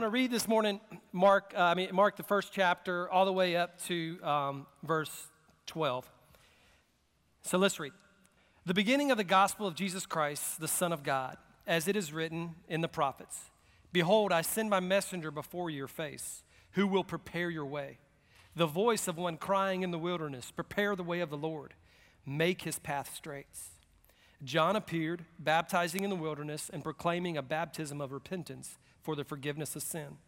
want to read this morning Mark, uh, I mean, Mark, the first chapter, all the way up to um, verse 12. So let's read. The beginning of the gospel of Jesus Christ, the Son of God, as it is written in the prophets Behold, I send my messenger before your face, who will prepare your way. The voice of one crying in the wilderness, Prepare the way of the Lord, make his path straight. John appeared, baptizing in the wilderness and proclaiming a baptism of repentance for the forgiveness of sin.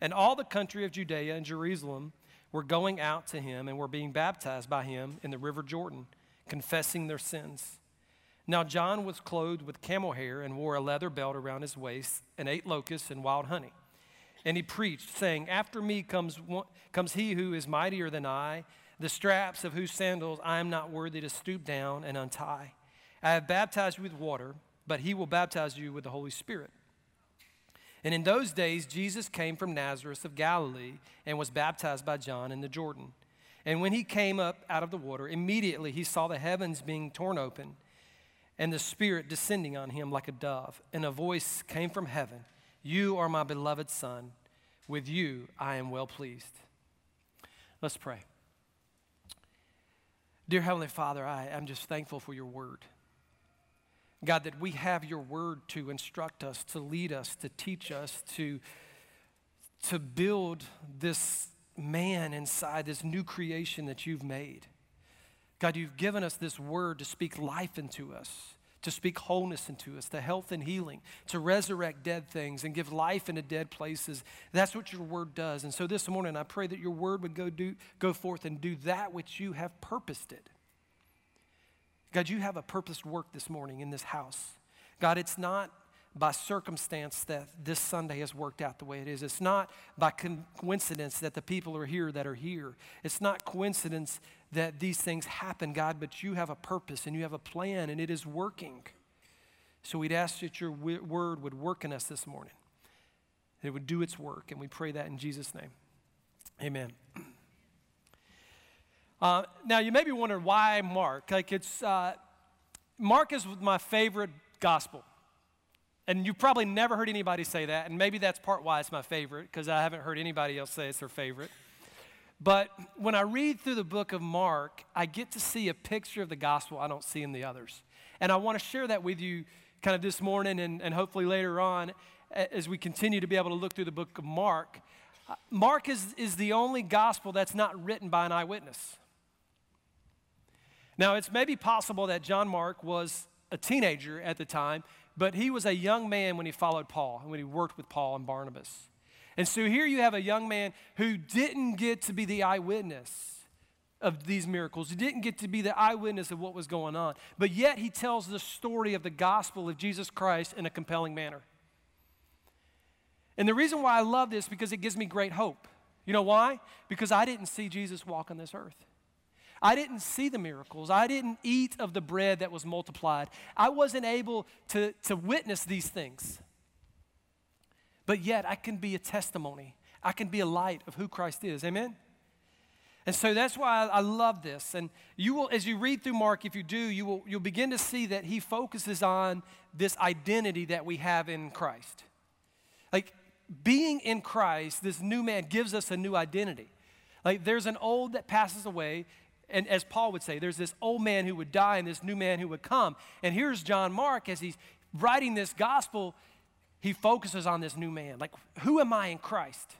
And all the country of Judea and Jerusalem were going out to him and were being baptized by him in the river Jordan, confessing their sins. Now John was clothed with camel hair and wore a leather belt around his waist and ate locusts and wild honey. And he preached, saying, After me comes, comes he who is mightier than I, the straps of whose sandals I am not worthy to stoop down and untie. I have baptized you with water, but he will baptize you with the Holy Spirit. And in those days, Jesus came from Nazareth of Galilee and was baptized by John in the Jordan. And when he came up out of the water, immediately he saw the heavens being torn open and the Spirit descending on him like a dove. And a voice came from heaven You are my beloved Son. With you I am well pleased. Let's pray. Dear Heavenly Father, I am just thankful for your word. God, that we have your word to instruct us, to lead us, to teach us, to, to build this man inside, this new creation that you've made. God, you've given us this word to speak life into us, to speak wholeness into us, to health and healing, to resurrect dead things and give life into dead places. That's what your word does. And so this morning, I pray that your word would go, do, go forth and do that which you have purposed it. God, you have a purposed work this morning in this house. God, it's not by circumstance that this Sunday has worked out the way it is. It's not by coincidence that the people are here that are here. It's not coincidence that these things happen, God, but you have a purpose and you have a plan and it is working. So we'd ask that your word would work in us this morning. It would do its work, and we pray that in Jesus' name. Amen. Uh, now, you may be wondering why Mark. Like, it's uh, Mark is my favorite gospel. And you've probably never heard anybody say that, and maybe that's part why it's my favorite, because I haven't heard anybody else say it's their favorite. But when I read through the book of Mark, I get to see a picture of the gospel I don't see in the others. And I want to share that with you kind of this morning and, and hopefully later on as we continue to be able to look through the book of Mark. Uh, Mark is, is the only gospel that's not written by an eyewitness. Now, it's maybe possible that John Mark was a teenager at the time, but he was a young man when he followed Paul and when he worked with Paul and Barnabas. And so here you have a young man who didn't get to be the eyewitness of these miracles. He didn't get to be the eyewitness of what was going on. But yet he tells the story of the gospel of Jesus Christ in a compelling manner. And the reason why I love this because it gives me great hope. You know why? Because I didn't see Jesus walk on this earth. I didn't see the miracles. I didn't eat of the bread that was multiplied. I wasn't able to, to witness these things. But yet, I can be a testimony. I can be a light of who Christ is. Amen? And so that's why I, love this. And you will, as you read through Mark, if you do, you will, you'll begin to see that he focuses on this identity that we have in Christ. Like being in Christ, this new man gives us a new identity. Like there's an old that passes away, and as Paul would say, there's this old man who would die and this new man who would come. And here's John Mark as he's writing this gospel, he focuses on this new man. Like, who am I in Christ?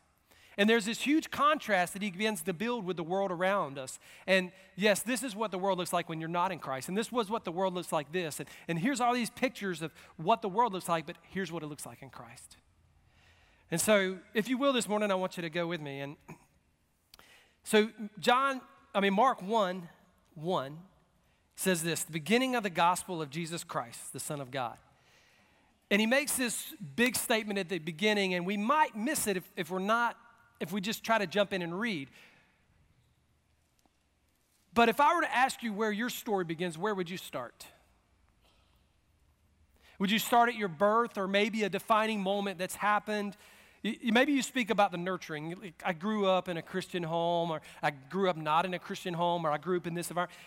And there's this huge contrast that he begins to build with the world around us. And yes, this is what the world looks like when you're not in Christ. And this was what the world looks like this. And, and here's all these pictures of what the world looks like, but here's what it looks like in Christ. And so, if you will, this morning, I want you to go with me. And so, John I mean, Mark 1 1 says this the beginning of the gospel of Jesus Christ, the Son of God. And he makes this big statement at the beginning, and we might miss it if, if we're not, if we just try to jump in and read. But if I were to ask you where your story begins, where would you start? Would you start at your birth or maybe a defining moment that's happened? Maybe you speak about the nurturing. I grew up in a Christian home, or I grew up not in a Christian home, or I grew up in this environment.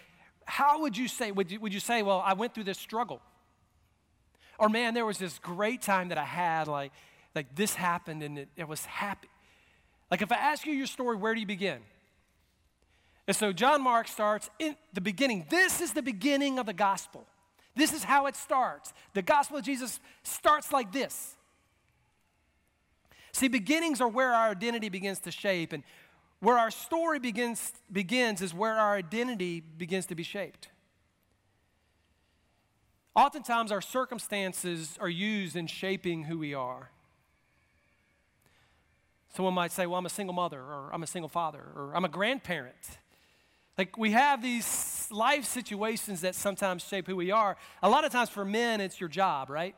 How would you say, would you, would you say, well, I went through this struggle? Or man, there was this great time that I had, like, like this happened and it, it was happy. Like if I ask you your story, where do you begin? And so John Mark starts in the beginning. This is the beginning of the gospel. This is how it starts. The gospel of Jesus starts like this. See, beginnings are where our identity begins to shape, and where our story begins, begins is where our identity begins to be shaped. Oftentimes, our circumstances are used in shaping who we are. Someone might say, Well, I'm a single mother, or I'm a single father, or I'm a grandparent. Like, we have these life situations that sometimes shape who we are. A lot of times for men, it's your job, right?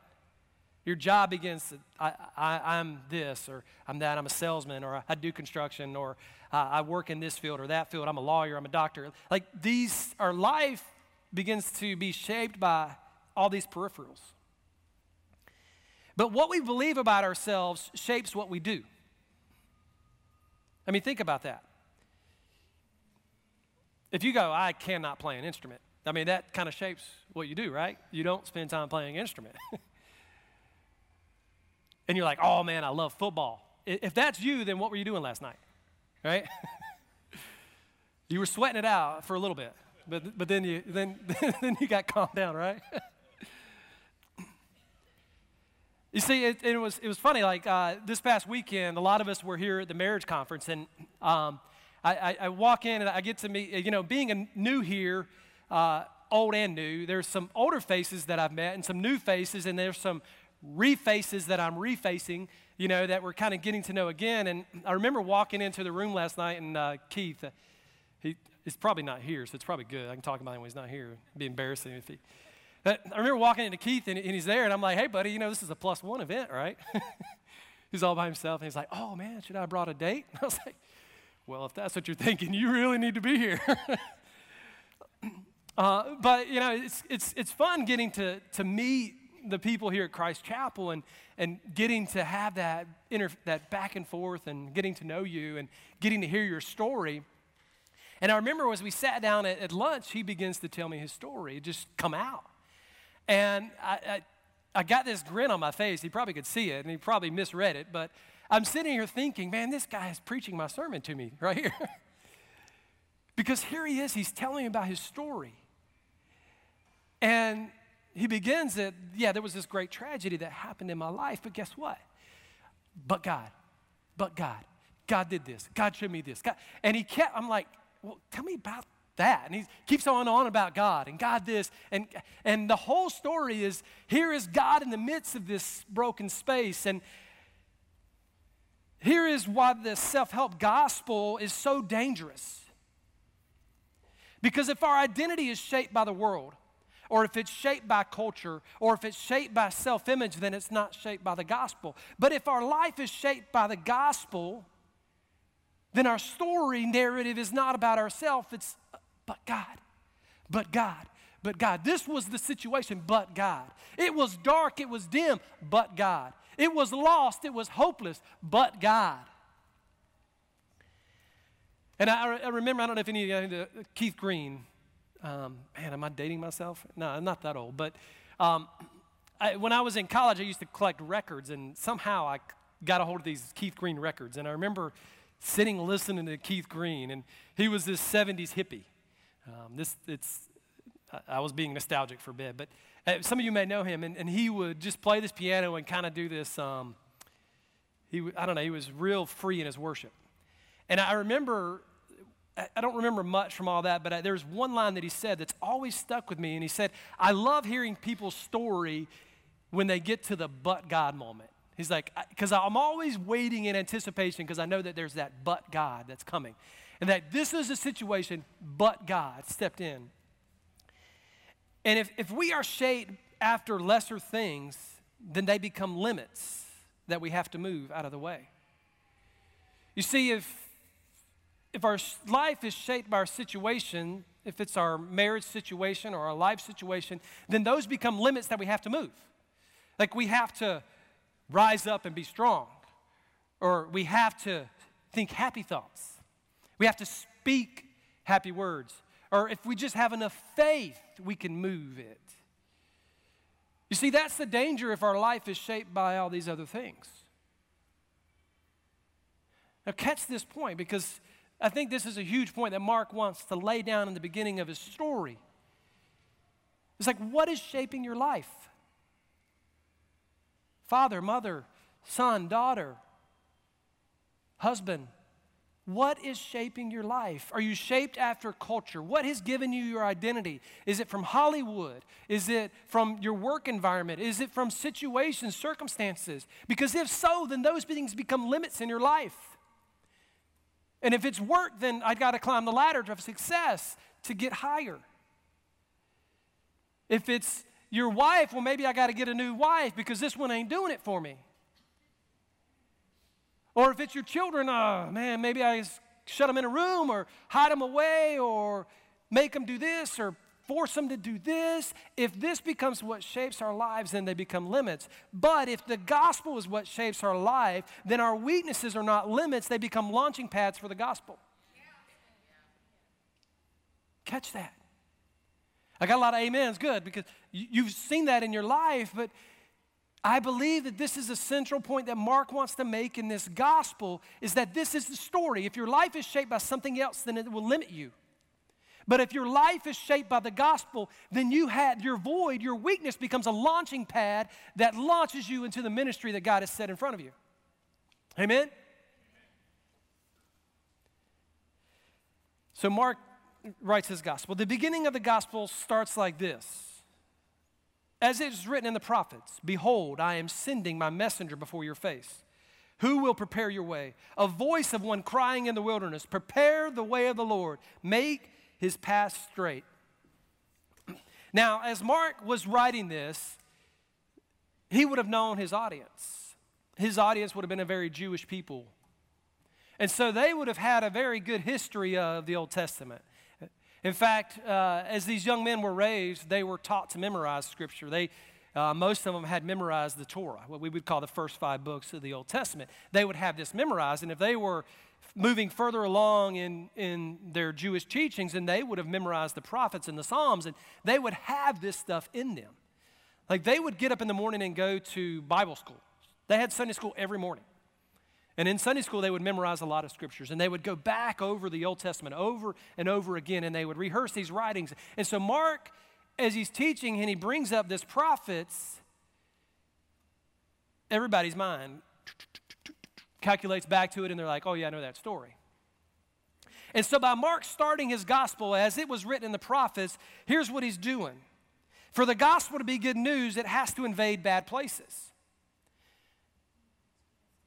Your job begins, I, I, am this, or I'm that, I'm a salesman, or I do construction, or uh, I work in this field or that field, I'm a lawyer, I'm a doctor. Like these, our life begins to be shaped by all these peripherals. But what we believe about ourselves shapes what we do. I mean, think about that. If you go, I cannot play an instrument, I mean, that kind of shapes what you do, right? You don't spend time playing an instrument. and you're like, oh man, I love football. If that's you, then what were you doing last night? Right? you were sweating it out for a little bit, but, but then, you, then, then you got calmed down, right? you see, it, it, was, it was funny, like uh, this past weekend, a lot of us were here at the marriage conference, and um, I, I, I, walk in and I get to meet, you know, being a new here, uh, old and new, there's some older faces that I've met and some new faces, and there's some refaces that I'm refacing, you know, that we're kind of getting to know again. And I remember walking into the room last night, and uh, Keith, uh, he, he's probably not here, so it's probably good. I can talk about him when he's not here. It'd be embarrassing if he. I remember walking into Keith, and, and he's there, and I'm like, hey, buddy, you know, this is a plus one event, right? he's all by himself, and he's like, oh, man, should I have brought a date? I was like, well, if that's what you're thinking, you really need to be here. uh, but, you know, it's, it's, it's fun getting to, to meet the people here at Christ Chapel and, and getting to have that, inter, that back and forth and getting to know you and getting to hear your story. And I remember as we sat down at, at lunch, he begins to tell me his story, just come out. And I, I, I got this grin on my face. He probably could see it and he probably misread it, but I'm sitting here thinking, man, this guy is preaching my sermon to me right here. because here he is, he's telling me about his story. And he begins that, yeah, there was this great tragedy that happened in my life, but guess what? But God, but God, God did this. God showed me this. God, and he kept, I'm like, well, tell me about that. And he keeps on and on about God and God this. And, and the whole story is here is God in the midst of this broken space. And here is why the self help gospel is so dangerous. Because if our identity is shaped by the world, or if it's shaped by culture, or if it's shaped by self image, then it's not shaped by the gospel. But if our life is shaped by the gospel, then our story narrative is not about ourselves, it's but God, but God, but God. This was the situation, but God. It was dark, it was dim, but God. It was lost, it was hopeless, but God. And I, I remember, I don't know if any of you, know Keith Green, um, man, am I dating myself? No, I'm not that old. But um, I, when I was in college, I used to collect records, and somehow I got a hold of these Keith Green records. And I remember sitting listening to Keith Green, and he was this 70s hippie. Um, this, it's, I was being nostalgic for a bit, but uh, some of you may know him, and, and he would just play this piano and kind of do this. Um, he, I don't know, he was real free in his worship. And I remember I don't remember much from all that, but I, there's one line that he said that's always stuck with me. And he said, I love hearing people's story when they get to the but God moment. He's like, because I'm always waiting in anticipation because I know that there's that but God that's coming. And that this is a situation, but God stepped in. And if, if we are shaped after lesser things, then they become limits that we have to move out of the way. You see, if if our life is shaped by our situation, if it's our marriage situation or our life situation, then those become limits that we have to move. Like we have to rise up and be strong, or we have to think happy thoughts, we have to speak happy words, or if we just have enough faith, we can move it. You see, that's the danger if our life is shaped by all these other things. Now, catch this point because I think this is a huge point that Mark wants to lay down in the beginning of his story. It's like, what is shaping your life? Father, mother, son, daughter, husband, what is shaping your life? Are you shaped after culture? What has given you your identity? Is it from Hollywood? Is it from your work environment? Is it from situations, circumstances? Because if so, then those things become limits in your life. And if it's work, then I've got to climb the ladder of success to get higher. If it's your wife, well, maybe I got to get a new wife because this one ain't doing it for me. Or if it's your children, oh man, maybe I shut them in a room or hide them away or make them do this or force them to do this. If this becomes what shapes our lives, then they become limits. But if the gospel is what shapes our life, then our weaknesses are not limits, they become launching pads for the gospel. Catch that. I got a lot of amens, good, because you've seen that in your life, but I believe that this is a central point that Mark wants to make in this gospel is that this is the story. If your life is shaped by something else, then it will limit you. But if your life is shaped by the gospel, then you had your void, your weakness becomes a launching pad that launches you into the ministry that God has set in front of you. Amen? So Mark writes his gospel. The beginning of the gospel starts like this. As it is written in the prophets, Behold, I am sending my messenger before your face. Who will prepare your way? A voice of one crying in the wilderness, Prepare the way of the Lord, make his path straight. Now, as Mark was writing this, he would have known his audience. His audience would have been a very Jewish people. And so they would have had a very good history of the Old Testament. In fact, uh, as these young men were raised, they were taught to memorize Scripture. They, uh, most of them had memorized the Torah, what we would call the first five books of the Old Testament. They would have this memorized, and if they were moving further along in, in their Jewish teachings, and they would have memorized the prophets and the Psalms, and they would have this stuff in them. Like they would get up in the morning and go to Bible school. They had Sunday school every morning. And in Sunday school, they would memorize a lot of scriptures and they would go back over the Old Testament over and over again and they would rehearse these writings. And so, Mark, as he's teaching and he brings up this prophets, everybody's mind calculates back to it and they're like, oh, yeah, I know that story. And so, by Mark starting his gospel as it was written in the prophets, here's what he's doing. For the gospel to be good news, it has to invade bad places.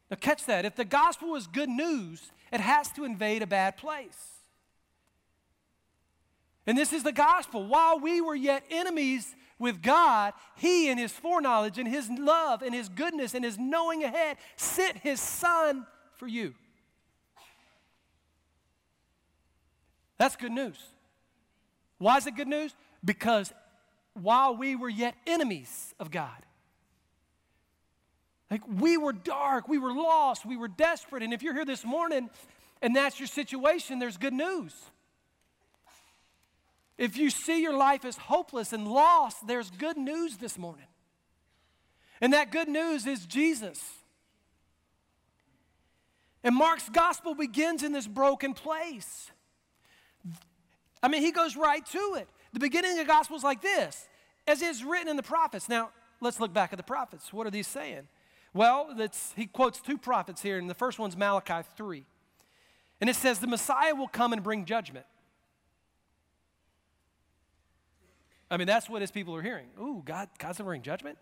Now, catch that. If the gospel is good news, it has to invade a bad place. And this is the gospel. While we were yet enemies with God, He, in His foreknowledge and His love and His goodness and His knowing ahead, sent His Son for you. That's good news. Why is it good news? Because while we were yet enemies of God, like we were dark, we were lost, we were desperate. And if you're here this morning and that's your situation, there's good news. If you see your life as hopeless and lost, there's good news this morning. And that good news is Jesus. And Mark's gospel begins in this broken place. I mean, he goes right to it. The beginning of the gospel is like this, as is written in the prophets. Now, let's look back at the prophets. What are these saying? Well, he quotes two prophets here, and the first one's Malachi 3. And it says, The Messiah will come and bring judgment. I mean, that's what his people are hearing. Ooh, God, God's going to bring judgment?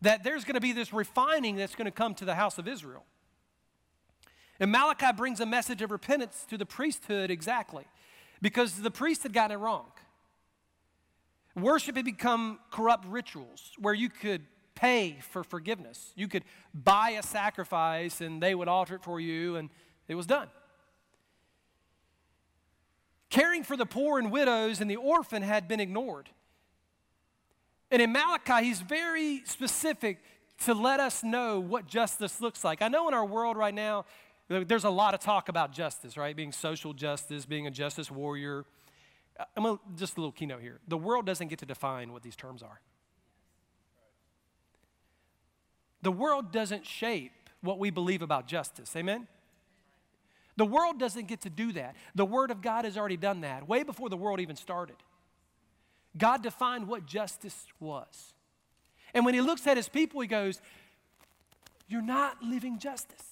That there's going to be this refining that's going to come to the house of Israel. And Malachi brings a message of repentance to the priesthood exactly because the priest had gotten it wrong. Worship had become corrupt rituals where you could pay for forgiveness. You could buy a sacrifice and they would alter it for you, and it was done. Caring for the poor and widows and the orphan had been ignored. And in Malachi, he's very specific to let us know what justice looks like. I know in our world right now, there's a lot of talk about justice, right? Being social justice, being a justice warrior. Uh, I'm gonna, just a little keynote here. The world doesn't get to define what these terms are. The world doesn't shape what we believe about justice. Amen? The world doesn't get to do that. The Word of God has already done that way before the world even started. God defined what justice was. And when He looks at His people, He goes, You're not living justice.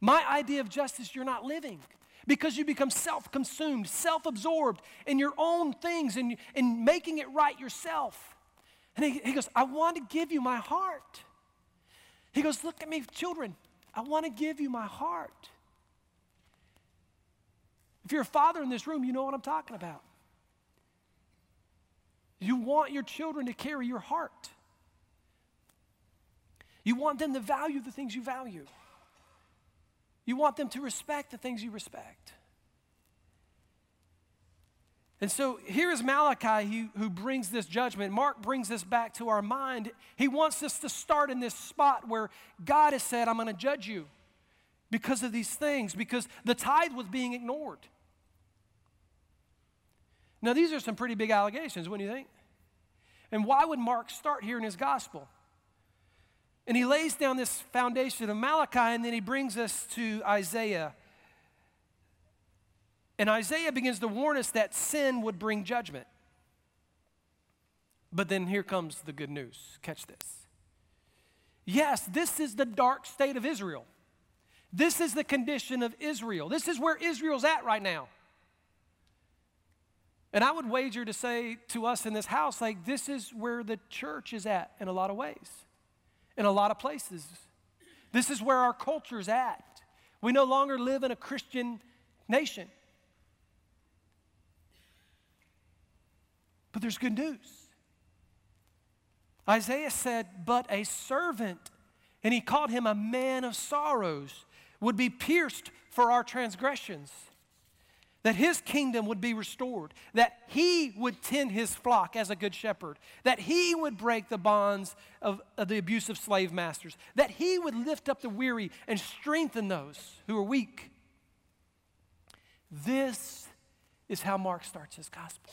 My idea of justice, you're not living because you become self consumed, self absorbed in your own things and, and making it right yourself. And he, he goes, I want to give you my heart. He goes, Look at me, children. I want to give you my heart. If you're a father in this room, you know what I'm talking about. You want your children to carry your heart. You want them to value the things you value. You want them to respect the things you respect. And so here is Malachi who, who brings this judgment. Mark brings this back to our mind. He wants us to start in this spot where God has said, I'm going to judge you because of these things, because the tithe was being ignored. Now, these are some pretty big allegations, wouldn't you think? And why would Mark start here in his gospel? And he lays down this foundation of Malachi, and then he brings us to Isaiah and Isaiah begins to warn us that sin would bring judgment. But then here comes the good news. Catch this. Yes, this is the dark state of Israel. This is the condition of Israel. This is where Israel's at right now. And I would wager to say to us in this house, like, this is where the church is at in a lot of ways, in a lot of places. This is where our culture's at. We no longer live in a Christian nation. But there's good news. Isaiah said, But a servant, and he called him a man of sorrows, would be pierced for our transgressions, that his kingdom would be restored, that he would tend his flock as a good shepherd, that he would break the bonds of, of the abusive slave masters, that he would lift up the weary and strengthen those who are weak. This is how Mark starts his gospel.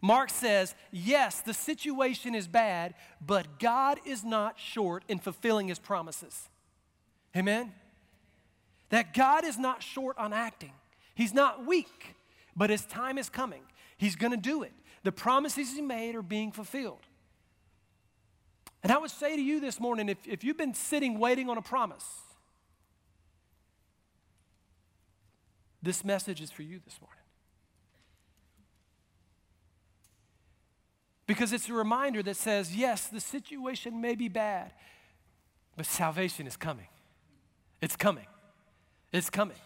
Mark says, yes, the situation is bad, but God is not short in fulfilling his promises. Amen? That God is not short on acting. He's not weak, but his time is coming. He's going to do it. The promises he made are being fulfilled. And I would say to you this morning if, if you've been sitting waiting on a promise, this message is for you this morning. Because it's a reminder that says, yes, the situation may be bad, but salvation is coming. It's coming. It's coming.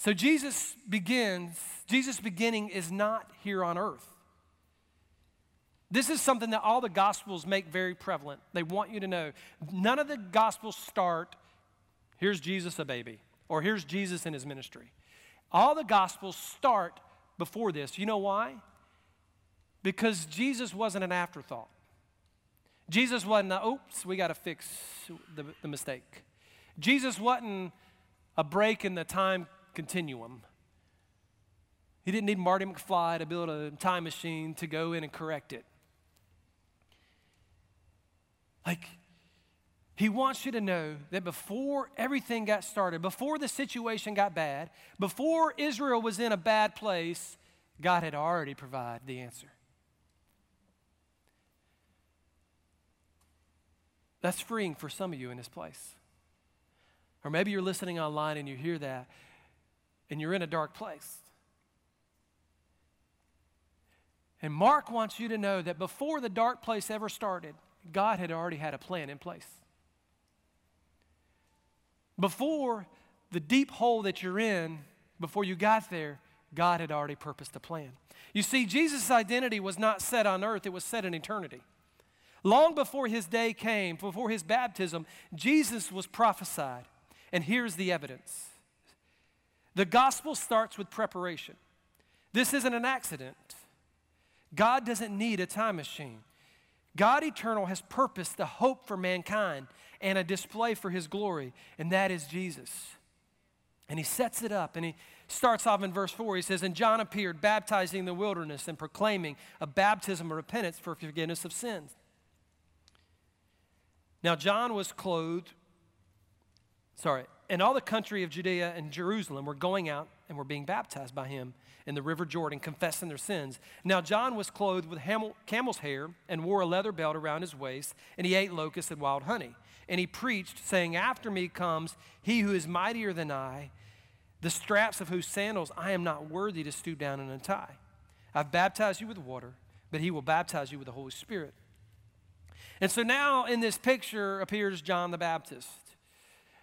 So Jesus begins, Jesus' beginning is not here on earth. This is something that all the gospels make very prevalent. They want you to know. None of the gospels start, here's Jesus a baby, or here's Jesus in his ministry. All the gospels start before this. You know why? Because Jesus wasn't an afterthought. Jesus wasn't, a, oops, we got to fix the, the mistake. Jesus wasn't a break in the time continuum. He didn't need Marty McFly to build a time machine to go in and correct it. Like, he wants you to know that before everything got started, before the situation got bad, before Israel was in a bad place, God had already provided the answer. That's freeing for some of you in this place. Or maybe you're listening online and you hear that and you're in a dark place. And Mark wants you to know that before the dark place ever started, God had already had a plan in place. Before the deep hole that you're in, before you got there, God had already purposed a plan. You see, Jesus' identity was not set on earth, it was set in eternity. Long before his day came, before his baptism, Jesus was prophesied. And here's the evidence the gospel starts with preparation. This isn't an accident. God doesn't need a time machine. God eternal has purposed the hope for mankind and a display for his glory, and that is Jesus. And he sets it up and he starts off in verse 4. He says, And John appeared, baptizing in the wilderness and proclaiming a baptism of repentance for forgiveness of sins. Now, John was clothed sorry, and all the country of Judea and Jerusalem were going out and were being baptized by him in the river Jordan, confessing their sins. Now, John was clothed with camel's hair and wore a leather belt around his waist, and he ate locusts and wild honey. And he preached, saying, After me comes he who is mightier than I, the straps of whose sandals I am not worthy to stoop down and untie. I've baptized you with water, but he will baptize you with the Holy Spirit. And so now in this picture appears John the Baptist.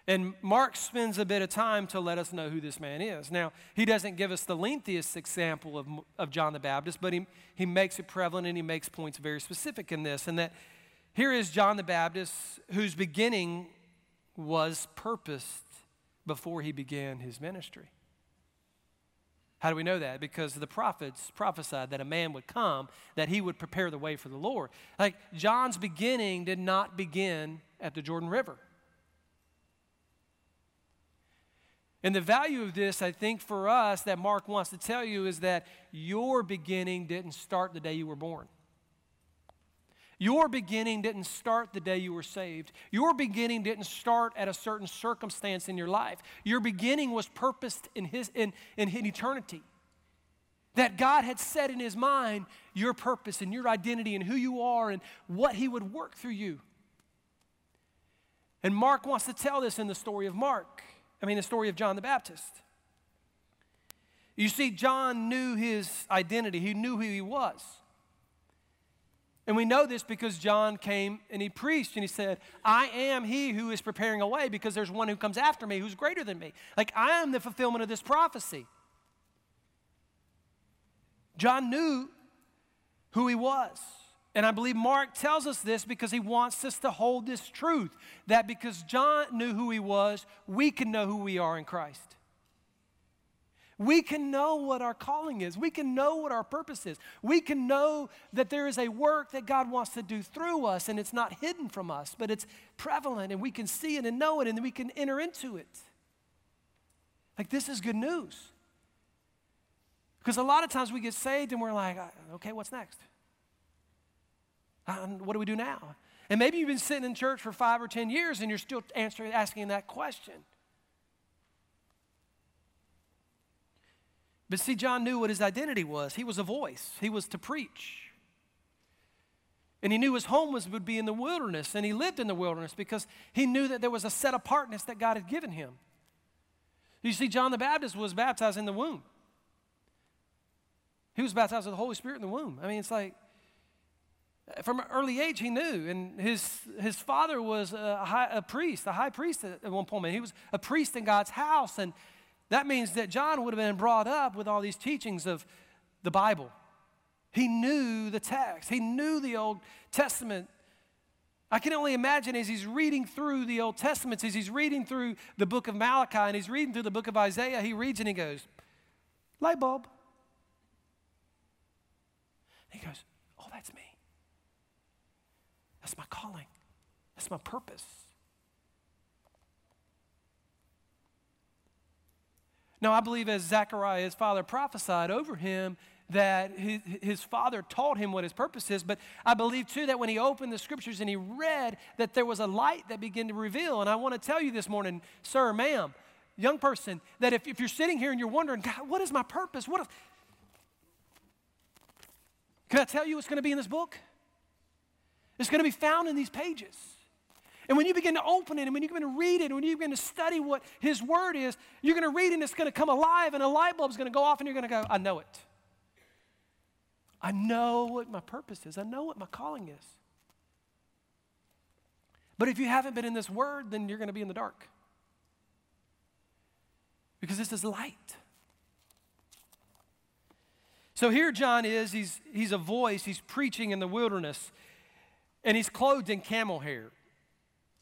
And Mark spends a bit of time to let us know who this man is. Now, he doesn't give us the lengthiest example of, of John the Baptist, but he, he makes it prevalent and he makes points very specific in this. And that here is John the Baptist, whose beginning was purposed before he began his ministry. How do we know that? Because the prophets prophesied that a man would come, that he would prepare the way for the Lord. Like John's beginning did not begin at the Jordan River. And the value of this, I think, for us that Mark wants to tell you is that your beginning didn't start the day you were born. Your beginning didn't start the day you were saved. Your beginning didn't start at a certain circumstance in your life. Your beginning was purposed in, his, in, in, in eternity. That God had set in His mind your purpose and your identity and who you are and what He would work through you. And Mark wants to tell this in the story of Mark. I mean, the story of John the Baptist. You see, John knew his identity, he knew who he was. And we know this because John came and he preached and he said, I am he who is preparing a way because there's one who comes after me who's greater than me. Like, I am the fulfillment of this prophecy. John knew who he was. And I believe Mark tells us this because he wants us to hold this truth that because John knew who he was, we can know who we are in Christ. We can know what our calling is. We can know what our purpose is. We can know that there is a work that God wants to do through us, and it's not hidden from us, but it's prevalent, and we can see it and know it, and we can enter into it. Like, this is good news. Because a lot of times we get saved and we're like, okay, what's next? What do we do now? And maybe you've been sitting in church for five or 10 years and you're still answering, asking that question. But see, John knew what his identity was. He was a voice, he was to preach. And he knew his home was, would be in the wilderness, and he lived in the wilderness because he knew that there was a set apartness that God had given him. You see, John the Baptist was baptized in the womb. He was baptized with the Holy Spirit in the womb. I mean, it's like from an early age he knew, and his, his father was a, high, a priest, a high priest at one point. He was a priest in God's house, and that means that John would have been brought up with all these teachings of the Bible. He knew the text, he knew the Old Testament. I can only imagine as he's reading through the Old Testament, as he's reading through the book of Malachi and he's reading through the book of Isaiah, he reads and he goes, Light bulb. He goes, Oh, that's me. That's my calling, that's my purpose. Now, I believe as Zechariah, his father, prophesied over him, that his, his, father taught him what his purpose is. But I believe too that when he opened the scriptures and he read, that there was a light that began to reveal. And I want to tell you this morning, sir, ma'am, young person, that if, if you're sitting here and you're wondering, God, what is my purpose? What if... Can I tell you what's going to be in this book? It's going to be found in these pages. And when you begin to open it and when you begin to read it and when you begin to study what His Word is, you're going to read it and it's going to come alive and a light bulb's going to go off and you're going to go, I know it. I know what my purpose is, I know what my calling is. But if you haven't been in this Word, then you're going to be in the dark. Because this is light. So here John is, he's, he's a voice, he's preaching in the wilderness, and he's clothed in camel hair.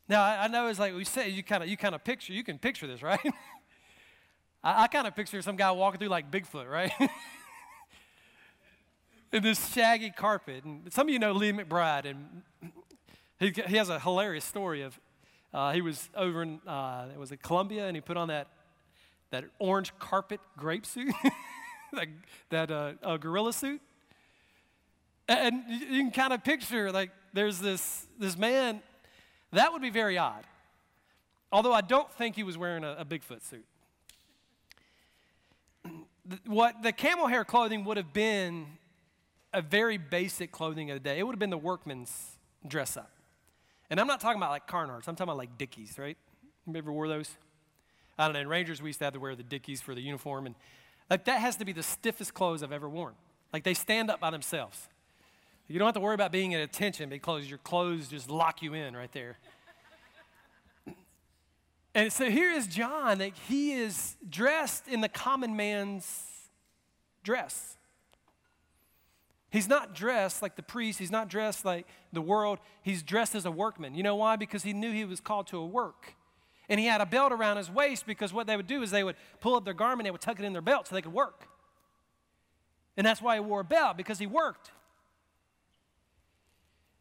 Now, I, I know it's like we say, you kind of you kind of picture, you can picture this, right? I, I kind of picture some guy walking through like Bigfoot, right? in this shaggy carpet. And some of you know Lee McBride, and he, he has a hilarious story of uh, he was over in uh, it was in Colombia, and he put on that that orange carpet grape suit, that, that uh, gorilla suit. And you can kind of picture like there's this this man that would be very odd. Although I don't think he was wearing a, a Bigfoot suit. what the camel hair clothing would have been a very basic clothing of the day. It would have been the workman's dress up. And I'm not talking about like Carhartts. I'm talking about like Dickies, right? You ever wore those? I don't know. In Rangers, we used to have to wear the Dickies for the uniform. And like that has to be the stiffest clothes I've ever worn. Like they stand up by themselves. You don't have to worry about being at attention because your clothes just lock you in right there. And so here is John, he is dressed in the common man's dress. He's not dressed like the priest, he's not dressed like the world, he's dressed as a workman. You know why? Because he knew he was called to a work. And he had a belt around his waist because what they would do is they would pull up their garment, they would tuck it in their belt so they could work. And that's why he wore a belt, because he worked.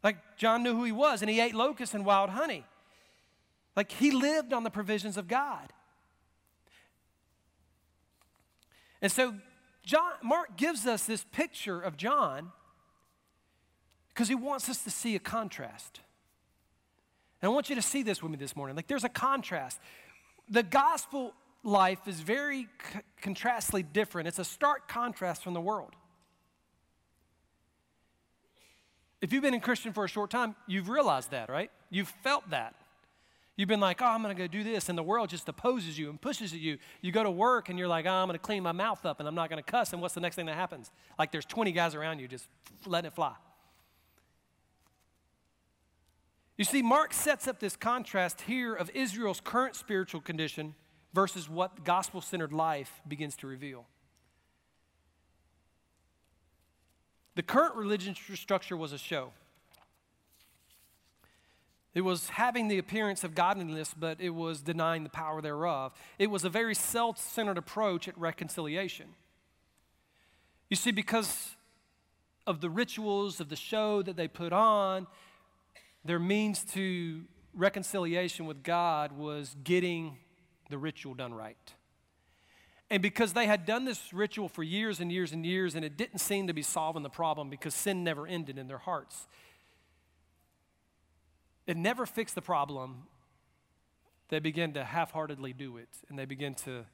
Like John knew who he was, and he ate locusts and wild honey. Like he lived on the provisions of God. And so John, Mark gives us this picture of John because he wants us to see a contrast. And I want you to see this with me this morning. Like there's a contrast. The gospel life is very c- contrastly different. It's a stark contrast from the world. If you've been in Christian for a short time, you've realized that, right? You've felt that. You've been like, oh, I'm going to go do this, and the world just opposes you and pushes at you. You go to work, and you're like, oh, I'm going to clean my mouth up, and I'm not going to cuss. And what's the next thing that happens? Like there's 20 guys around you just letting it fly. You see, Mark sets up this contrast here of Israel's current spiritual condition versus what gospel centered life begins to reveal. The current religion structure was a show. It was having the appearance of godliness, but it was denying the power thereof. It was a very self centered approach at reconciliation. You see, because of the rituals of the show that they put on, their means to reconciliation with God was getting the ritual done right. And because they had done this ritual for years and years and years, and it didn't seem to be solving the problem because sin never ended in their hearts, it never fixed the problem. They began to half heartedly do it, and they began to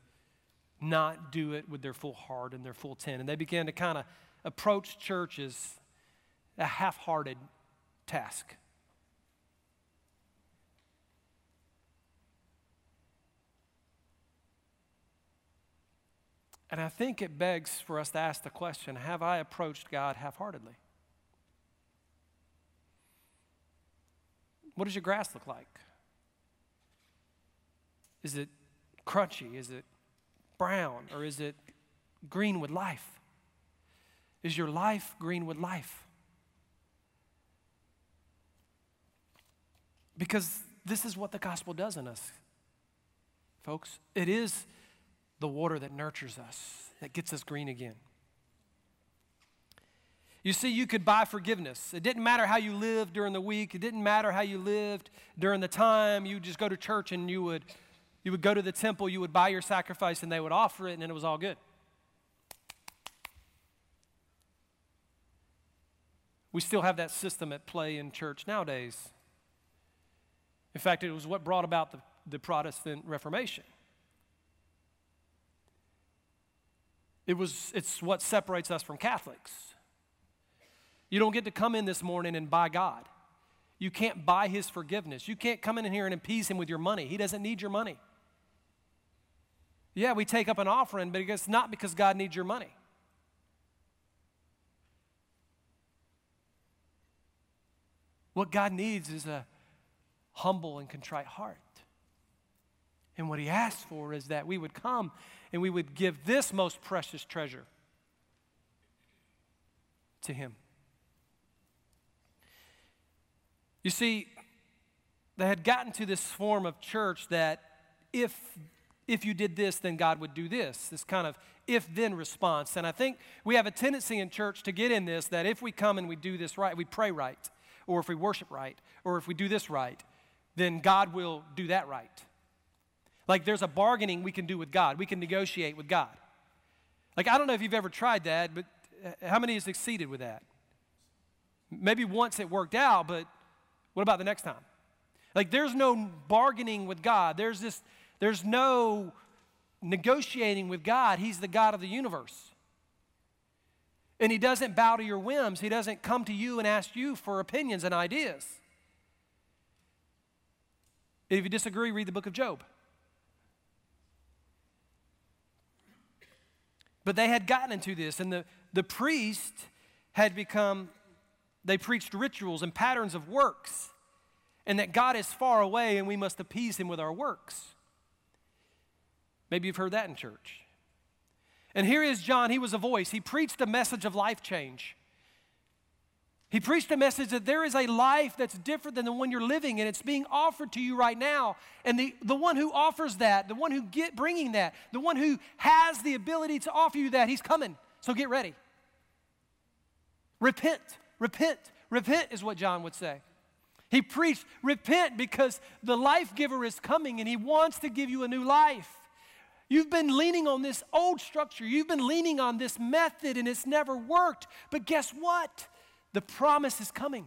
not do it with their full heart and their full ten. And they began to kind of approach church as a half hearted task. And I think it begs for us to ask the question Have I approached God half heartedly? What does your grass look like? Is it crunchy? Is it brown? Or is it green with life? Is your life green with life? Because this is what the gospel does in us, folks. It is the water that nurtures us, that gets us green again. You see, you could buy forgiveness. It didn't matter how you lived during the week. It didn't matter how you lived during the time. You just go to church and you would, you would go to the temple, you would buy your sacrifice, and they would offer it, and then it was all good. We still have that system at play in church nowadays. In fact, it was what brought about the, the Protestant Reformation. It was, it's what separates us from Catholics. You don't get to come in this morning and buy God. You can't buy his forgiveness. You can't come in here and appease him with your money. He doesn't need your money. Yeah, we take up an offering, but it's not because God needs your money. What God needs is a humble and contrite heart. And what he asks for is that we would come and we would give this most precious treasure to him. You see, they had gotten to this form of church that if if you did this, then God would do this. This kind of if then response. And I think we have a tendency in church to get in this that if we come and we do this right, we pray right, or if we worship right, or if we do this right, then God will do that right. Like there's a bargaining we can do with God, we can negotiate with God. Like I don't know if you've ever tried that, but uh, how many have succeeded with that? Maybe once it worked out, but what about the next time? Like there's no bargaining with God. There's this there's no negotiating with God. He's the God of the universe. And he doesn't bow to your whims. He doesn't come to you and ask you for opinions and ideas. If you disagree, read the book of Job. But they had gotten into this, and the, the priest had become, they preached rituals and patterns of works, and that God is far away and we must appease him with our works. Maybe you've heard that in church. And here is John, he was a voice. He preached a message of life change. He preached a message that there is a life that's different than the one you're living, and it's being offered to you right now. And the, the one who offers that, the one who get bringing that, the one who has the ability to offer you that, he's coming. So get ready. Repent, repent, repent is what John would say. He preached, repent because the life giver is coming and he wants to give you a new life. You've been leaning on this old structure. You've been leaning on this method and it's never worked. But guess what? The promise is coming.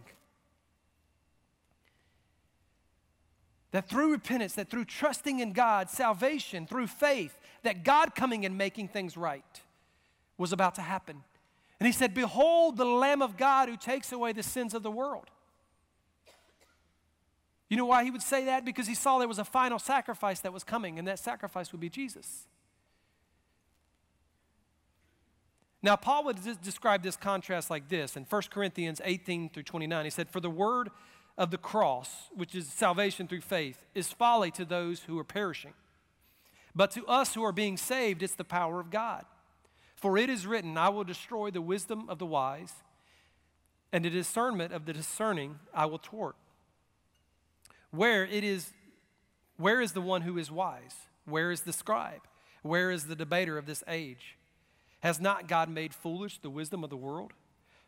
That through repentance, that through trusting in God, salvation, through faith, that God coming and making things right was about to happen. And he said, Behold the Lamb of God who takes away the sins of the world. You know why he would say that? Because he saw there was a final sacrifice that was coming, and that sacrifice would be Jesus. Now, Paul would describe this contrast like this in 1 Corinthians 18 through 29. He said, For the word of the cross, which is salvation through faith, is folly to those who are perishing. But to us who are being saved, it's the power of God. For it is written, I will destroy the wisdom of the wise, and the discernment of the discerning I will thwart. Where it is, where is the one who is wise? Where is the scribe? Where is the debater of this age? Has not God made foolish the wisdom of the world?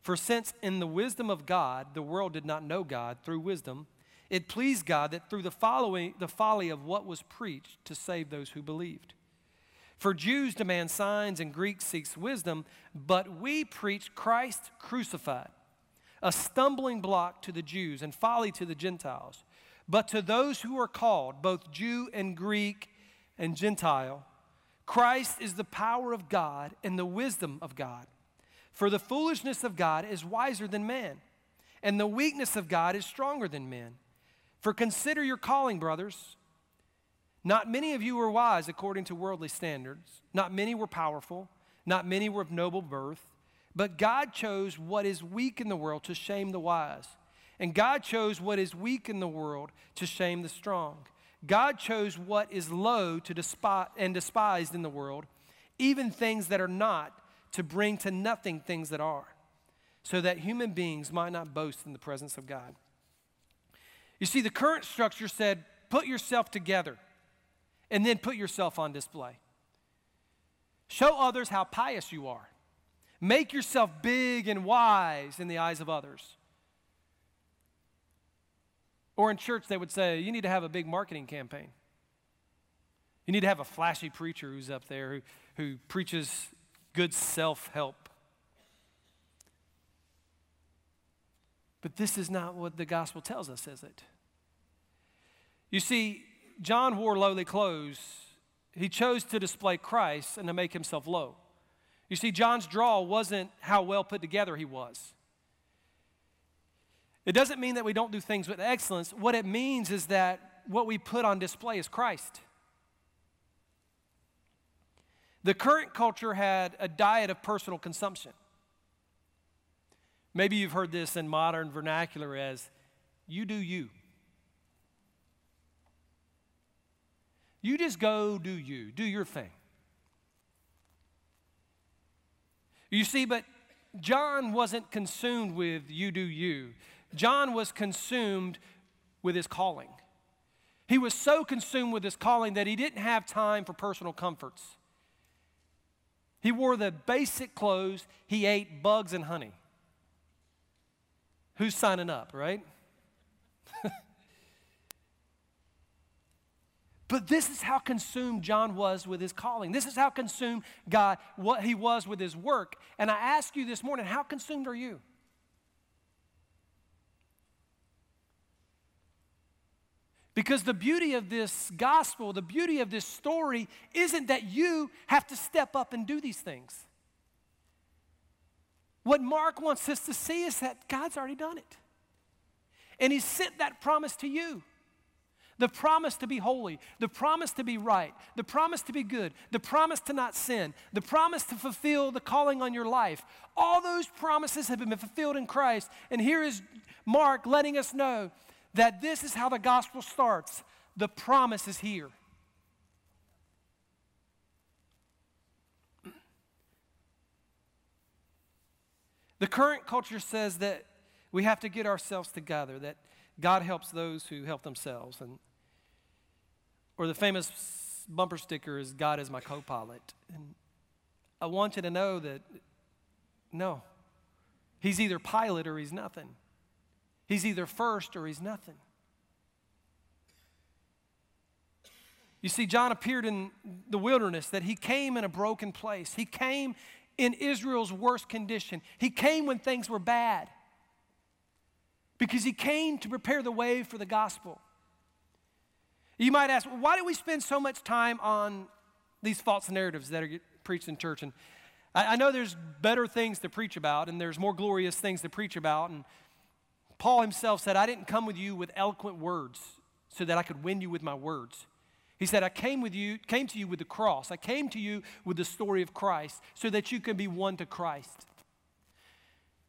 For since in the wisdom of God the world did not know God through wisdom, it pleased God that through the following the folly of what was preached to save those who believed. For Jews demand signs and Greeks seeks wisdom, but we preach Christ crucified, a stumbling block to the Jews and folly to the Gentiles. But to those who are called, both Jew and Greek and Gentile, Christ is the power of God and the wisdom of God. For the foolishness of God is wiser than man, and the weakness of God is stronger than men. For consider your calling, brothers. Not many of you were wise according to worldly standards, not many were powerful, not many were of noble birth, but God chose what is weak in the world to shame the wise. And God chose what is weak in the world to shame the strong. God chose what is low to despise and despised in the world, even things that are not, to bring to nothing things that are, so that human beings might not boast in the presence of God. You see, the current structure said, put yourself together and then put yourself on display. Show others how pious you are. Make yourself big and wise in the eyes of others. Or in church, they would say, you need to have a big marketing campaign. You need to have a flashy preacher who's up there who, who preaches good self help. But this is not what the gospel tells us, is it? You see, John wore lowly clothes. He chose to display Christ and to make himself low. You see, John's draw wasn't how well put together he was. It doesn't mean that we don't do things with excellence. What it means is that what we put on display is Christ. The current culture had a diet of personal consumption. Maybe you've heard this in modern vernacular as you do you. You just go do you, do your thing. You see, but John wasn't consumed with you do you. John was consumed with his calling. He was so consumed with his calling that he didn't have time for personal comforts. He wore the basic clothes, he ate bugs and honey. Who's signing up, right? but this is how consumed John was with his calling. This is how consumed God what he was with his work. And I ask you this morning, how consumed are you? Because the beauty of this gospel, the beauty of this story, isn't that you have to step up and do these things. What Mark wants us to see is that God's already done it. And He sent that promise to you the promise to be holy, the promise to be right, the promise to be good, the promise to not sin, the promise to fulfill the calling on your life. All those promises have been fulfilled in Christ. And here is Mark letting us know that this is how the gospel starts. The promise is here. The current culture says that we have to get ourselves together, that God helps those who help themselves. And, or the famous bumper sticker is God is my co pilot. And I want you to know that no, He's either pilot or He's nothing. He's either first or He's nothing. You see, John appeared in the wilderness, that he came in a broken place. He came in Israel's worst condition. He came when things were bad because he came to prepare the way for the gospel. You might ask, why do we spend so much time on these false narratives that are preached in church? And I, I know there's better things to preach about, and there's more glorious things to preach about. And Paul himself said, I didn't come with you with eloquent words so that I could win you with my words. He said, I came with you, came to you with the cross. I came to you with the story of Christ so that you can be won to Christ.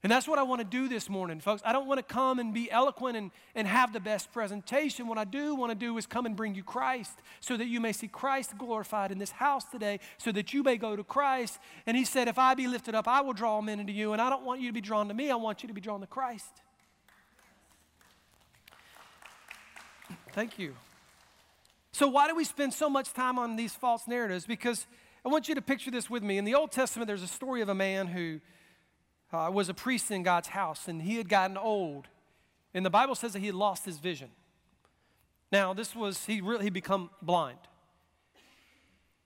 And that's what I want to do this morning, folks. I don't want to come and be eloquent and, and have the best presentation. What I do want to do is come and bring you Christ so that you may see Christ glorified in this house today, so that you may go to Christ. And he said, If I be lifted up, I will draw men into you. And I don't want you to be drawn to me, I want you to be drawn to Christ. Thank you. So, why do we spend so much time on these false narratives? Because I want you to picture this with me. In the Old Testament, there's a story of a man who uh, was a priest in God's house, and he had gotten old. And the Bible says that he had lost his vision. Now, this was, he really he become blind.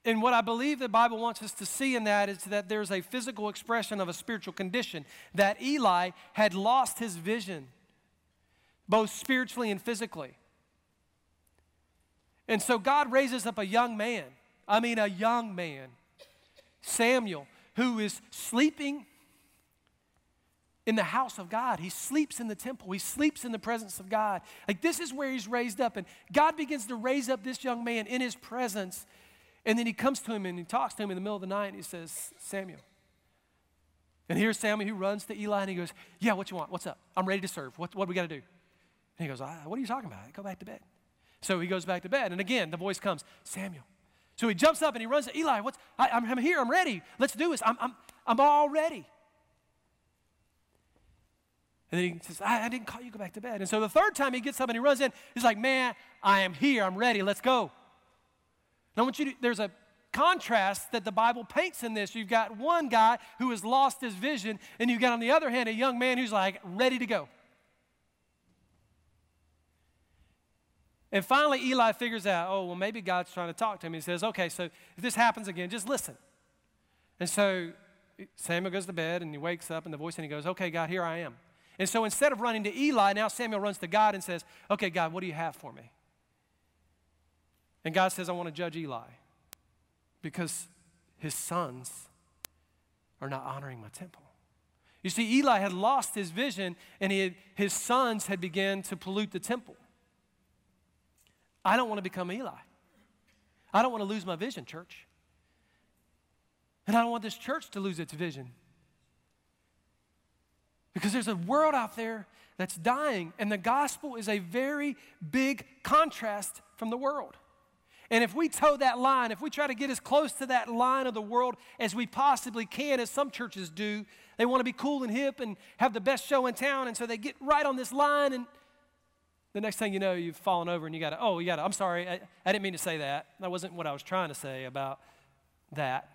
And what I believe the Bible wants us to see in that is that there's a physical expression of a spiritual condition, that Eli had lost his vision, both spiritually and physically. And so God raises up a young man, I mean, a young man, Samuel, who is sleeping in the house of God. He sleeps in the temple. He sleeps in the presence of God. Like this is where he's raised up. And God begins to raise up this young man in his presence. And then he comes to him and he talks to him in the middle of the night and he says, Samuel. And here's Samuel who runs to Eli and he goes, Yeah, what you want? What's up? I'm ready to serve. What, what do we got to do? And he goes, ah, What are you talking about? Go back to bed. So he goes back to bed. And again, the voice comes, Samuel. So he jumps up and he runs to Eli. What's, I, am here. I'm ready. Let's do this. I'm, I'm, I'm all ready. And then he says, I, I, didn't call you, go back to bed. And so the third time he gets up and he runs in, he's like, Man, I am here, I'm ready, let's go. And I want you to, there's a contrast that the Bible paints in this. You've got one guy who has lost his vision, and you've got on the other hand a young man who's like ready to go. And finally, Eli figures out, oh, well, maybe God's trying to talk to him. He says, okay, so if this happens again, just listen. And so Samuel goes to bed and he wakes up, and the voice and he goes, okay, God, here I am. And so instead of running to Eli, now Samuel runs to God and says, Okay, God, what do you have for me? And God says, I want to judge Eli because his sons are not honoring my temple. You see, Eli had lost his vision and had, his sons had begun to pollute the temple. I don't want to become Eli. I don't want to lose my vision, church. And I don't want this church to lose its vision. Because there's a world out there that's dying, and the gospel is a very big contrast from the world. And if we toe that line, if we try to get as close to that line of the world as we possibly can, as some churches do, they want to be cool and hip and have the best show in town, and so they get right on this line, and the next thing you know, you've fallen over and you got to, oh, you got to, I'm sorry, I, I didn't mean to say that. That wasn't what I was trying to say about that.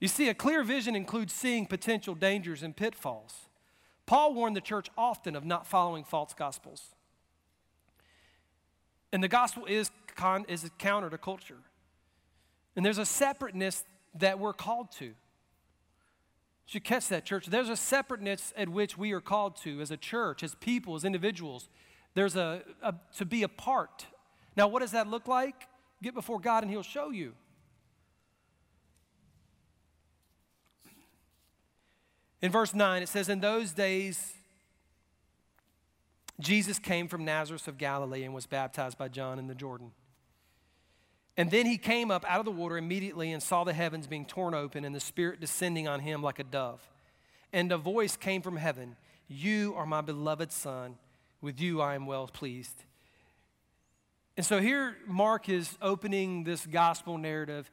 You see, a clear vision includes seeing potential dangers and pitfalls. Paul warned the church often of not following false gospels. And the gospel is, con, is counter to culture. And there's a separateness that we're called to. Should catch that, church. There's a separateness at which we are called to as a church, as people, as individuals. There's a, a to be apart. Now, what does that look like? Get before God and He'll show you. In verse 9, it says, In those days, Jesus came from Nazareth of Galilee and was baptized by John in the Jordan. And then he came up out of the water immediately and saw the heavens being torn open and the Spirit descending on him like a dove. And a voice came from heaven You are my beloved Son. With you I am well pleased. And so here Mark is opening this gospel narrative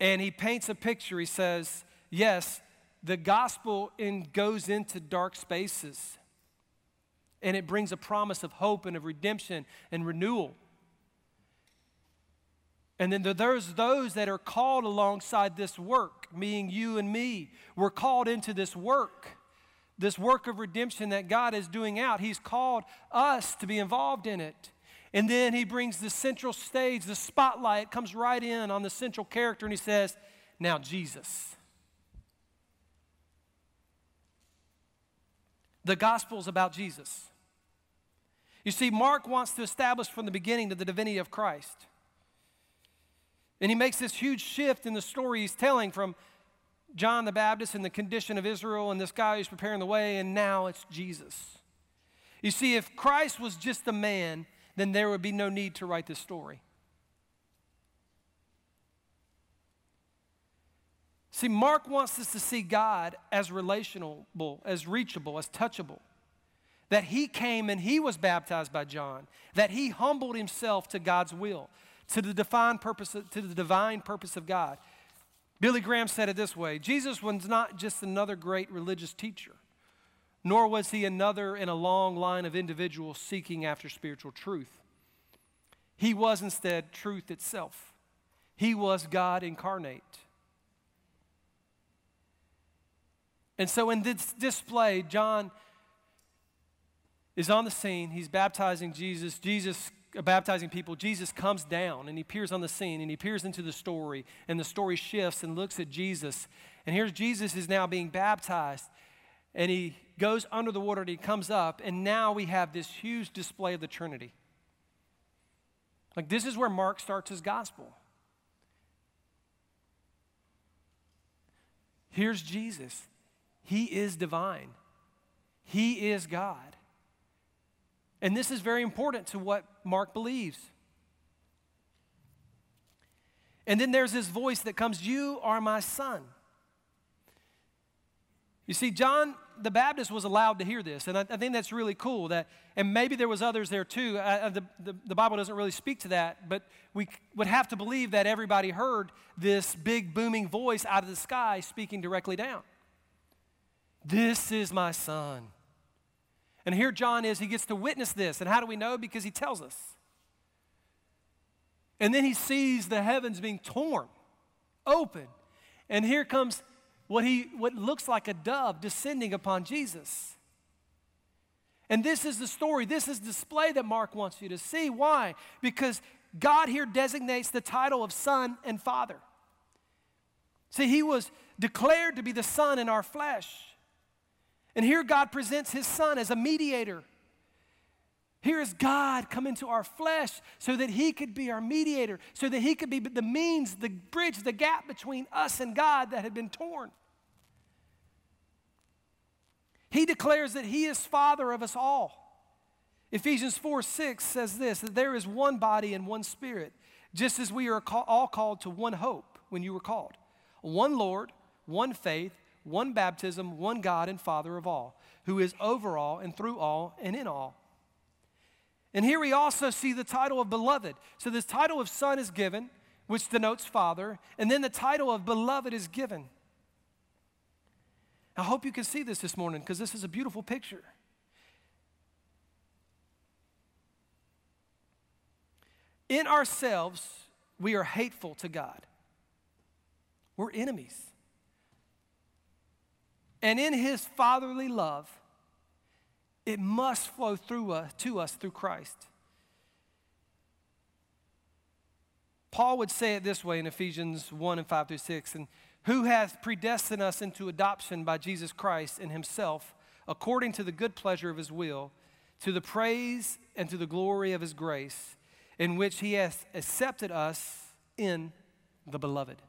and he paints a picture. He says, Yes, the gospel in, goes into dark spaces and it brings a promise of hope and of redemption and renewal. And then there's those that are called alongside this work, meaning you and me. We're called into this work, this work of redemption that God is doing out. He's called us to be involved in it. And then he brings the central stage, the spotlight comes right in on the central character, and he says, Now, Jesus. The gospel is about Jesus. You see, Mark wants to establish from the beginning the divinity of Christ. And he makes this huge shift in the story he's telling from John the Baptist and the condition of Israel and this guy who's preparing the way, and now it's Jesus. You see, if Christ was just a man, then there would be no need to write this story. See, Mark wants us to see God as relational, as reachable, as touchable. That he came and he was baptized by John, that he humbled himself to God's will, to the divine purpose, to the divine purpose of God. Billy Graham said it this way Jesus was not just another great religious teacher, nor was he another in a long line of individuals seeking after spiritual truth. He was instead truth itself. He was God incarnate. And so in this display, John is on the scene. He's baptizing Jesus. Jesus Uh, baptizing people, Jesus comes down and he appears on the scene and he appears into the story, and the story shifts and looks at Jesus. And here's Jesus is now being baptized, and he goes under the water and he comes up, and now we have this huge display of the Trinity. Like, this is where Mark starts his gospel. Here's Jesus. He is divine, He is God. And this is very important to what Mark believes. And then there's this voice that comes, You are my son. You see, John the Baptist was allowed to hear this, and I, I think that's really cool. That, and maybe there was others there too. Uh, the, the, the Bible doesn't really speak to that, but we would have to believe that everybody heard this big booming voice out of the sky speaking directly down. This is my son. And here John is, he gets to witness this. And how do we know? Because he tells us. And then he sees the heavens being torn open. And here comes what, he, what looks like a dove descending upon Jesus. And this is the story. This is display that Mark wants you to see. Why? Because God here designates the title of Son and Father. See, he was declared to be the Son in our flesh. And here God presents his son as a mediator. Here is God come into our flesh so that he could be our mediator, so that he could be the means, the bridge, the gap between us and God that had been torn. He declares that he is father of us all. Ephesians 4 6 says this that there is one body and one spirit, just as we are all called to one hope when you were called. One Lord, one faith, one baptism, one God and Father of all, who is over all and through all and in all. And here we also see the title of beloved. So this title of son is given, which denotes father, and then the title of beloved is given. I hope you can see this this morning because this is a beautiful picture. In ourselves, we are hateful to God. We're enemies. And in his fatherly love, it must flow through us, to us through Christ. Paul would say it this way in Ephesians 1 and 5 through 6 and who hath predestined us into adoption by Jesus Christ in himself, according to the good pleasure of his will, to the praise and to the glory of his grace, in which he hath accepted us in the beloved.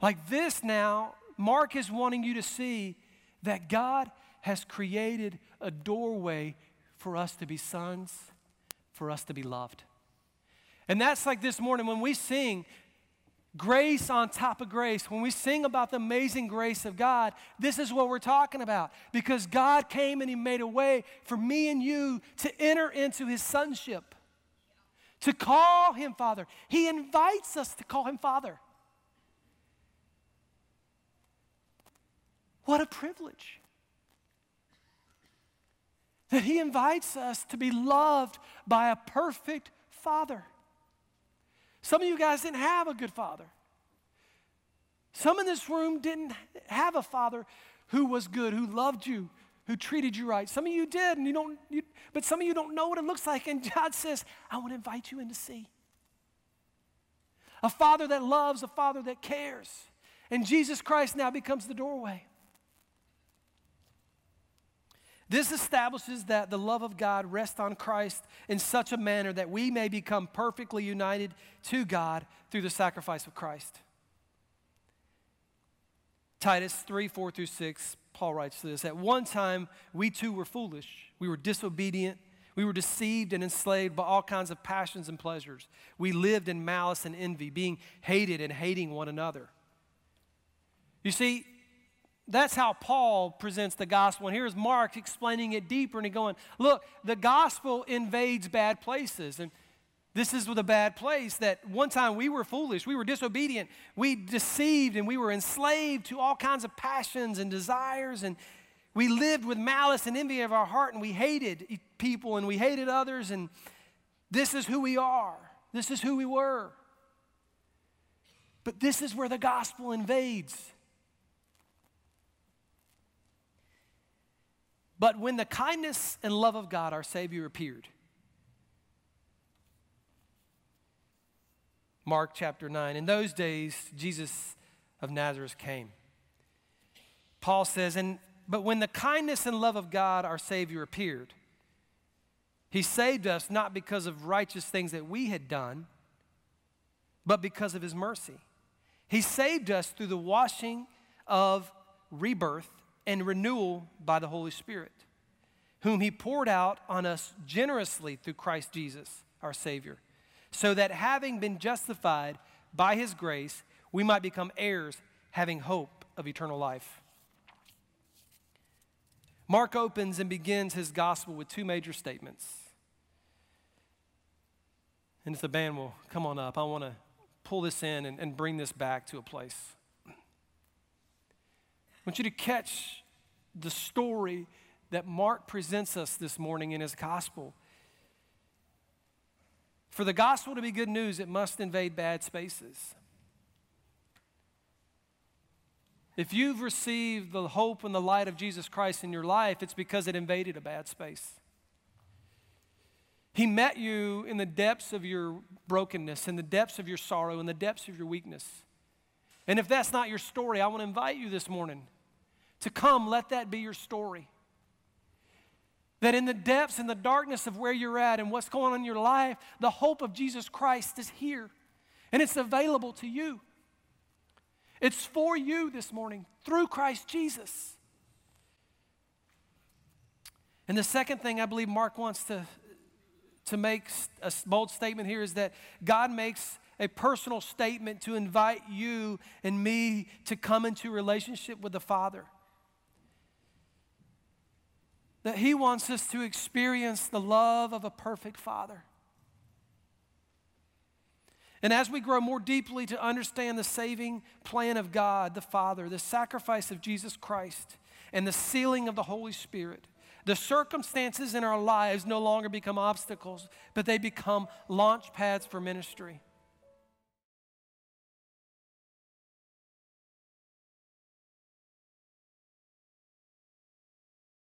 Like this now, Mark is wanting you to see that God has created a doorway for us to be sons, for us to be loved. And that's like this morning when we sing grace on top of grace, when we sing about the amazing grace of God, this is what we're talking about. Because God came and He made a way for me and you to enter into His sonship, to call Him Father. He invites us to call Him Father. What a privilege that He invites us to be loved by a perfect Father. Some of you guys didn't have a good father. Some in this room didn't have a father who was good, who loved you, who treated you right. Some of you did, and you don't, you, but some of you don't know what it looks like. And God says, I want to invite you in to see. A father that loves, a father that cares. And Jesus Christ now becomes the doorway. This establishes that the love of God rests on Christ in such a manner that we may become perfectly united to God through the sacrifice of Christ. Titus 3 4 through 6, Paul writes this At one time, we too were foolish. We were disobedient. We were deceived and enslaved by all kinds of passions and pleasures. We lived in malice and envy, being hated and hating one another. You see, that's how Paul presents the gospel. And here's Mark explaining it deeper and going, look, the gospel invades bad places. And this is with a bad place that one time we were foolish, we were disobedient, we deceived, and we were enslaved to all kinds of passions and desires. And we lived with malice and envy of our heart, and we hated people and we hated others. And this is who we are, this is who we were. But this is where the gospel invades. But when the kindness and love of God, our Savior, appeared, Mark chapter 9, in those days, Jesus of Nazareth came. Paul says, and but when the kindness and love of God, our Savior, appeared, He saved us not because of righteous things that we had done, but because of His mercy. He saved us through the washing of rebirth and renewal by the Holy Spirit, whom He poured out on us generously through Christ Jesus, our Savior, so that having been justified by His grace, we might become heirs, having hope of eternal life. Mark opens and begins his gospel with two major statements. And if the band will come on up, I want to pull this in and, and bring this back to a place want you to catch the story that Mark presents us this morning in his gospel. For the gospel to be good news, it must invade bad spaces. If you've received the hope and the light of Jesus Christ in your life, it's because it invaded a bad space. He met you in the depths of your brokenness, in the depths of your sorrow, in the depths of your weakness. And if that's not your story, I want to invite you this morning to come, let that be your story. That in the depths and the darkness of where you're at and what's going on in your life, the hope of Jesus Christ is here and it's available to you. It's for you this morning through Christ Jesus. And the second thing I believe Mark wants to, to make a bold statement here is that God makes a personal statement to invite you and me to come into relationship with the Father that He wants us to experience the love of a perfect Father. And as we grow more deeply to understand the saving plan of God the Father, the sacrifice of Jesus Christ, and the sealing of the Holy Spirit, the circumstances in our lives no longer become obstacles, but they become launch pads for ministry.